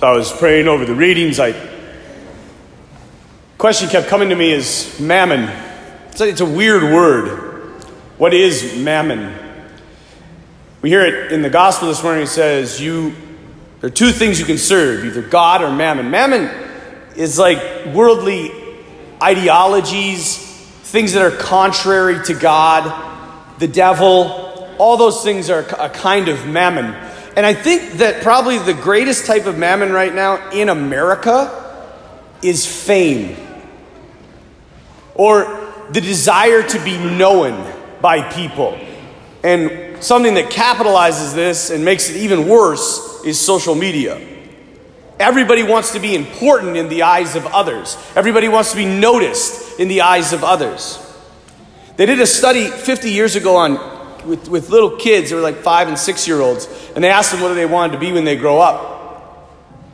So I was praying over the readings. I question kept coming to me is mammon. It's a, it's a weird word. What is mammon? We hear it in the gospel this morning. It says you there are two things you can serve, either God or mammon. Mammon is like worldly ideologies, things that are contrary to God, the devil, all those things are a kind of mammon. And I think that probably the greatest type of mammon right now in America is fame or the desire to be known by people. And something that capitalizes this and makes it even worse is social media. Everybody wants to be important in the eyes of others. Everybody wants to be noticed in the eyes of others. They did a study 50 years ago on with, with little kids, they were like five and six year olds, and they asked them what they wanted to be when they grow up.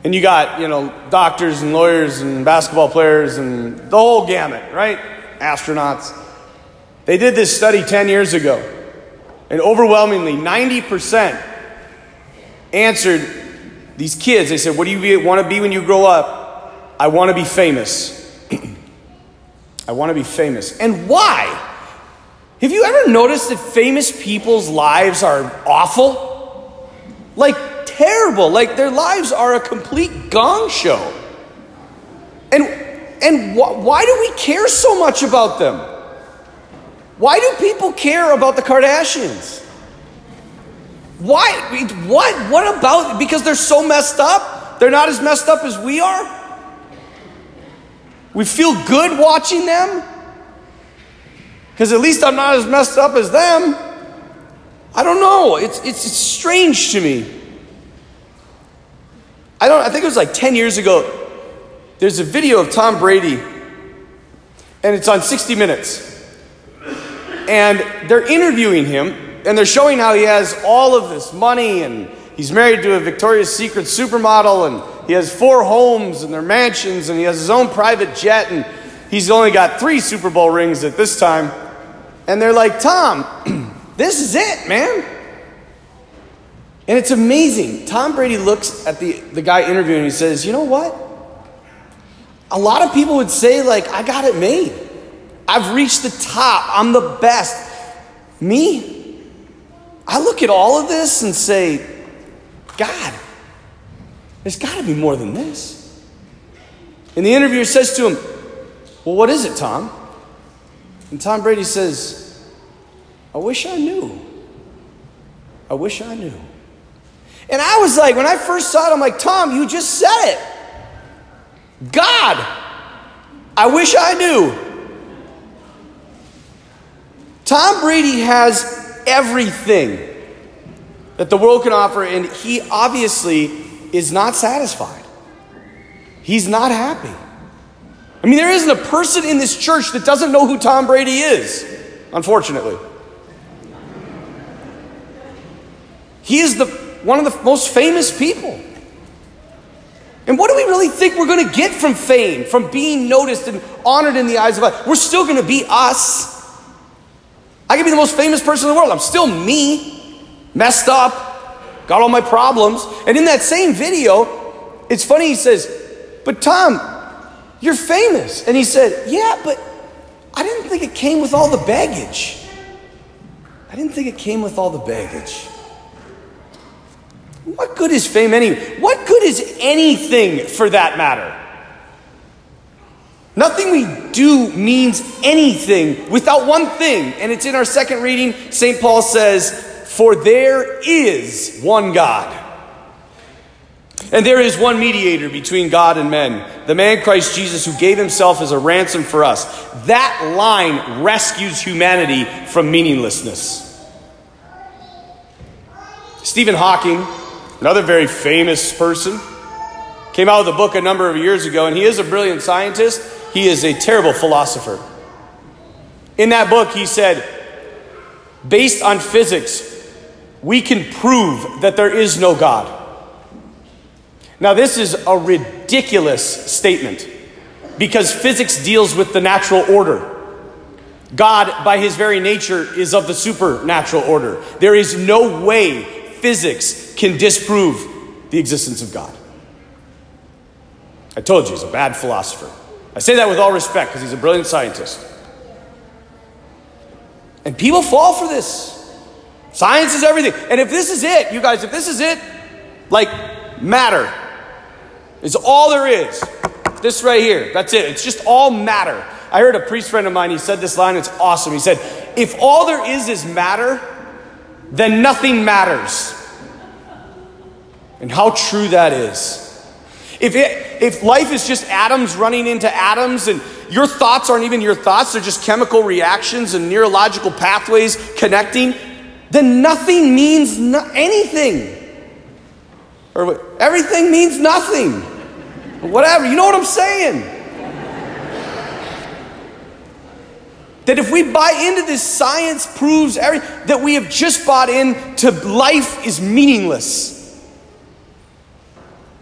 And you got, you know, doctors and lawyers and basketball players and the whole gamut, right? Astronauts. They did this study 10 years ago, and overwhelmingly, 90% answered these kids. They said, What do you want to be when you grow up? I want to be famous. I want to be famous. And why? Have you ever noticed that famous people's lives are awful? Like terrible. Like their lives are a complete gong show. And and wh- why do we care so much about them? Why do people care about the Kardashians? Why? What? What about? Because they're so messed up? They're not as messed up as we are? We feel good watching them? Because at least I'm not as messed up as them. I don't know. It's, it's, it's strange to me. I don't I think it was like 10 years ago. There's a video of Tom Brady, and it's on 60 Minutes. And they're interviewing him, and they're showing how he has all of this money, and he's married to a Victoria's Secret supermodel, and he has four homes and their mansions, and he has his own private jet, and he's only got three Super Bowl rings at this time. And they're like, Tom, this is it, man. And it's amazing. Tom Brady looks at the, the guy interviewing and he says, You know what? A lot of people would say, like, I got it made. I've reached the top. I'm the best. Me? I look at all of this and say, God, there's got to be more than this. And the interviewer says to him, Well, what is it, Tom? And Tom Brady says, I wish I knew. I wish I knew. And I was like, when I first saw it, I'm like, Tom, you just said it. God, I wish I knew. Tom Brady has everything that the world can offer, and he obviously is not satisfied. He's not happy. I mean, there isn't a person in this church that doesn't know who Tom Brady is, unfortunately. He is the, one of the most famous people. And what do we really think we're going to get from fame, from being noticed and honored in the eyes of us? We're still going to be us. I can be the most famous person in the world. I'm still me, messed up, got all my problems. And in that same video, it's funny, he says, But Tom, you're famous. And he said, Yeah, but I didn't think it came with all the baggage. I didn't think it came with all the baggage. What good is fame anyway? What good is anything for that matter? Nothing we do means anything without one thing. And it's in our second reading. St. Paul says, For there is one God. And there is one mediator between God and men, the man Christ Jesus, who gave himself as a ransom for us. That line rescues humanity from meaninglessness. Stephen Hawking, another very famous person, came out with a book a number of years ago, and he is a brilliant scientist. He is a terrible philosopher. In that book, he said, based on physics, we can prove that there is no God. Now, this is a ridiculous statement because physics deals with the natural order. God, by his very nature, is of the supernatural order. There is no way physics can disprove the existence of God. I told you, he's a bad philosopher. I say that with all respect because he's a brilliant scientist. And people fall for this. Science is everything. And if this is it, you guys, if this is it, like matter is all there is. This right here, that's it. It's just all matter. I heard a priest friend of mine, he said this line, it's awesome. He said, If all there is is matter, then nothing matters. And how true that is. If, it, if life is just atoms running into atoms and your thoughts aren't even your thoughts, they're just chemical reactions and neurological pathways connecting, then nothing means no- anything. Or everything means nothing. Whatever, you know what I'm saying? that if we buy into this science proves every, that we have just bought into life is meaningless.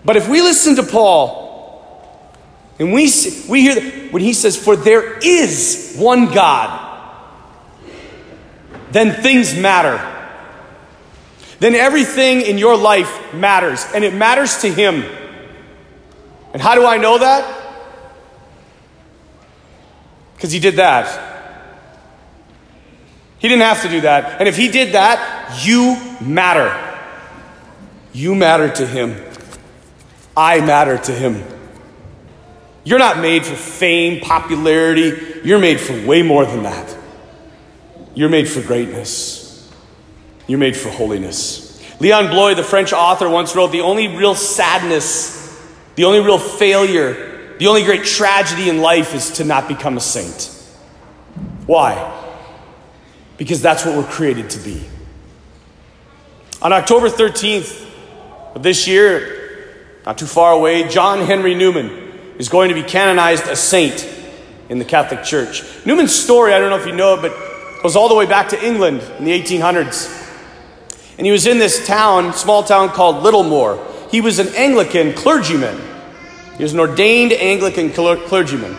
But if we listen to Paul, and we, see, we hear when he says, For there is one God, then things matter. Then everything in your life matters, and it matters to him. And how do I know that? Because he did that. He didn't have to do that. And if he did that, you matter. You matter to him. I matter to him. You're not made for fame, popularity. You're made for way more than that. You're made for greatness. You're made for holiness. Leon Bloy, the French author, once wrote The only real sadness, the only real failure, the only great tragedy in life is to not become a saint. Why? Because that's what we're created to be. On October 13th of this year, not too far away, John Henry Newman is going to be canonized a saint in the Catholic Church. Newman's story, I don't know if you know it, but goes all the way back to England in the 1800s. And he was in this town, small town called Littlemore. He was an Anglican clergyman. He was an ordained Anglican clergyman.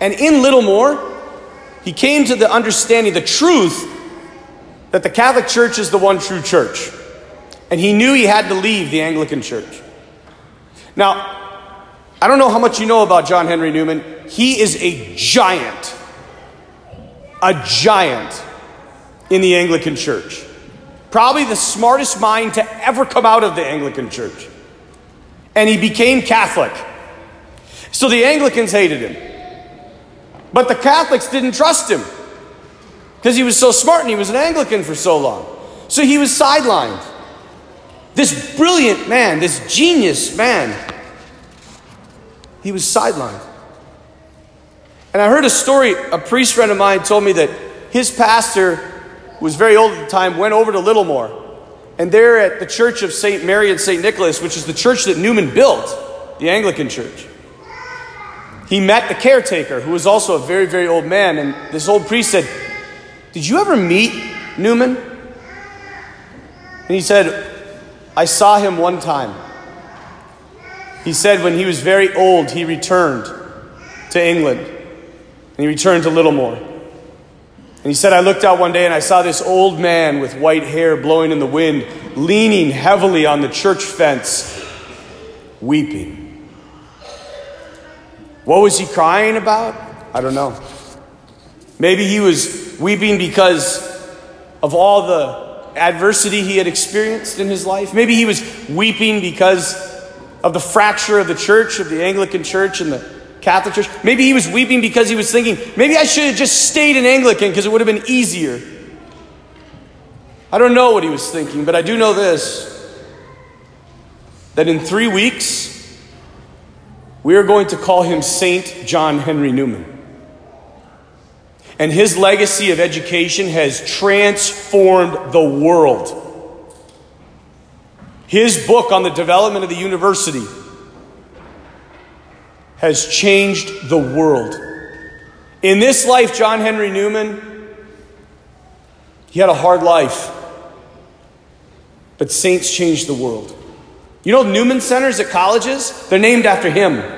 And in Littlemore, he came to the understanding, the truth, that the Catholic Church is the one true church. And he knew he had to leave the Anglican Church. Now, I don't know how much you know about John Henry Newman. He is a giant, a giant in the Anglican Church. Probably the smartest mind to ever come out of the Anglican Church. And he became Catholic. So the Anglicans hated him. But the Catholics didn't trust him because he was so smart and he was an Anglican for so long. So he was sidelined. This brilliant man, this genius man, he was sidelined. And I heard a story, a priest friend of mine told me that his pastor, who was very old at the time, went over to Littlemore. And there at the Church of St. Mary and St. Nicholas, which is the church that Newman built, the Anglican church, he met the caretaker, who was also a very, very old man. And this old priest said, Did you ever meet Newman? And he said, I saw him one time. He said when he was very old, he returned to England. And he returned to Littlemore. And he said, I looked out one day and I saw this old man with white hair blowing in the wind, leaning heavily on the church fence, weeping. What was he crying about? I don't know. Maybe he was weeping because of all the adversity he had experienced in his life. Maybe he was weeping because of the fracture of the church, of the Anglican church and the Catholic church. Maybe he was weeping because he was thinking, maybe I should have just stayed in Anglican because it would have been easier. I don't know what he was thinking, but I do know this that in three weeks, we are going to call him Saint John Henry Newman. And his legacy of education has transformed the world. His book on the development of the university has changed the world. In this life, John Henry Newman, he had a hard life, but saints changed the world. You know, Newman Centers at colleges, they're named after him.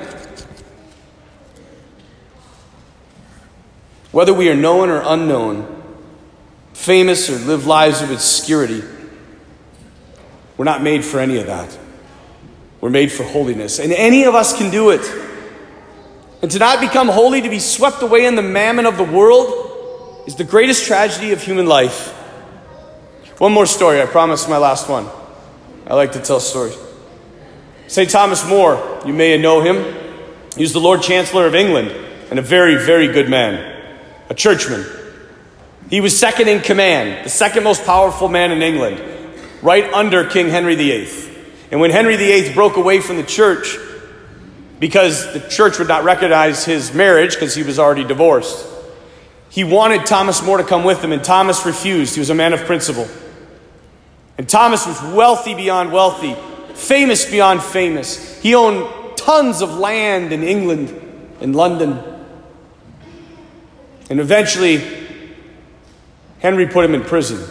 whether we are known or unknown, famous or live lives of obscurity. We're not made for any of that. We're made for holiness, and any of us can do it. And to not become holy, to be swept away in the mammon of the world, is the greatest tragedy of human life. One more story, I promise, my last one. I like to tell stories. St. Thomas More, you may know him. He was the Lord Chancellor of England and a very, very good man, a churchman. He was second in command, the second most powerful man in England, right under King Henry VIII. And when Henry VIII broke away from the church, because the church would not recognize his marriage because he was already divorced. He wanted Thomas More to come with him, and Thomas refused. He was a man of principle. And Thomas was wealthy beyond wealthy, famous beyond famous. He owned tons of land in England, in London. And eventually, Henry put him in prison.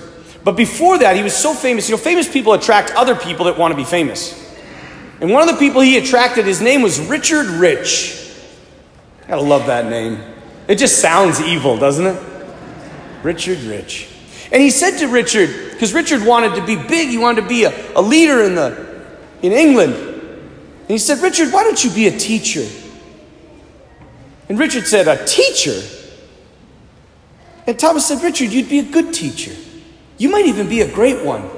But before that, he was so famous. You know, famous people attract other people that want to be famous. And one of the people he attracted, his name was Richard Rich. Gotta love that name. It just sounds evil, doesn't it? Richard Rich. And he said to Richard, because Richard wanted to be big, he wanted to be a, a leader in, the, in England. And he said, Richard, why don't you be a teacher? And Richard said, A teacher? And Thomas said, Richard, you'd be a good teacher. You might even be a great one.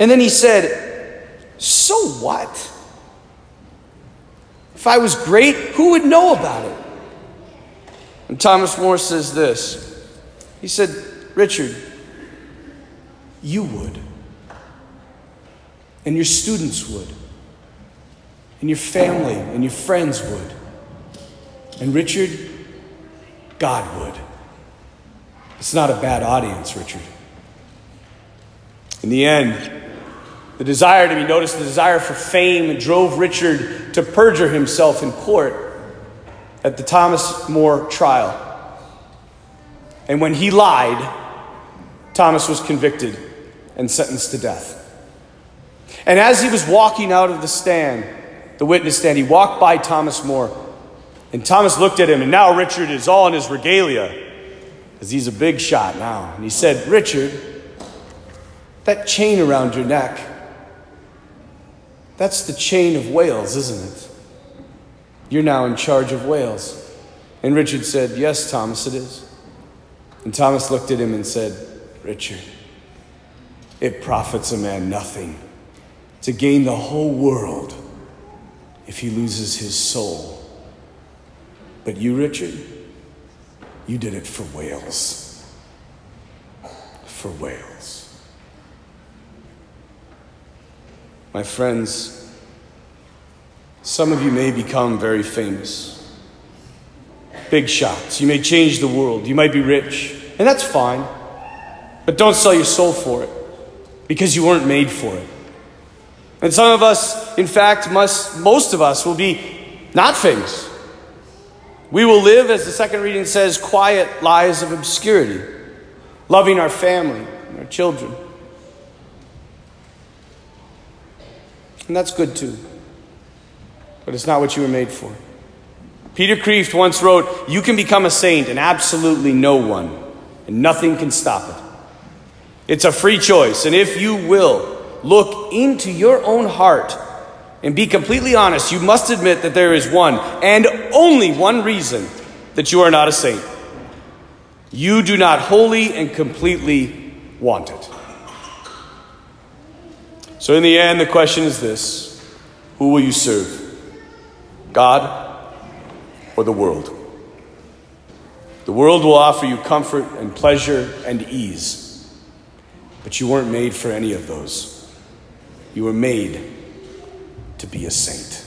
And then he said, so what? If I was great, who would know about it? And Thomas More says this He said, Richard, you would. And your students would. And your family and your friends would. And Richard, God would. It's not a bad audience, Richard. In the end, the desire to be noticed, the desire for fame, drove Richard to perjure himself in court at the Thomas More trial. And when he lied, Thomas was convicted and sentenced to death. And as he was walking out of the stand, the witness stand, he walked by Thomas More. And Thomas looked at him, and now Richard is all in his regalia, because he's a big shot now. And he said, Richard, that chain around your neck, that's the chain of Wales, isn't it? You're now in charge of Wales. And Richard said, Yes, Thomas, it is. And Thomas looked at him and said, Richard, it profits a man nothing to gain the whole world if he loses his soul. But you, Richard, you did it for Wales. For Wales. My friends, some of you may become very famous. Big shots. You may change the world. You might be rich. And that's fine. But don't sell your soul for it because you weren't made for it. And some of us, in fact, must, most of us will be not famous. We will live, as the second reading says, quiet lives of obscurity, loving our family and our children And that's good too. But it's not what you were made for. Peter Kreeft once wrote, You can become a saint and absolutely no one, and nothing can stop it. It's a free choice, and if you will look into your own heart and be completely honest, you must admit that there is one and only one reason that you are not a saint. You do not wholly and completely want it. So, in the end, the question is this Who will you serve? God or the world? The world will offer you comfort and pleasure and ease, but you weren't made for any of those. You were made to be a saint.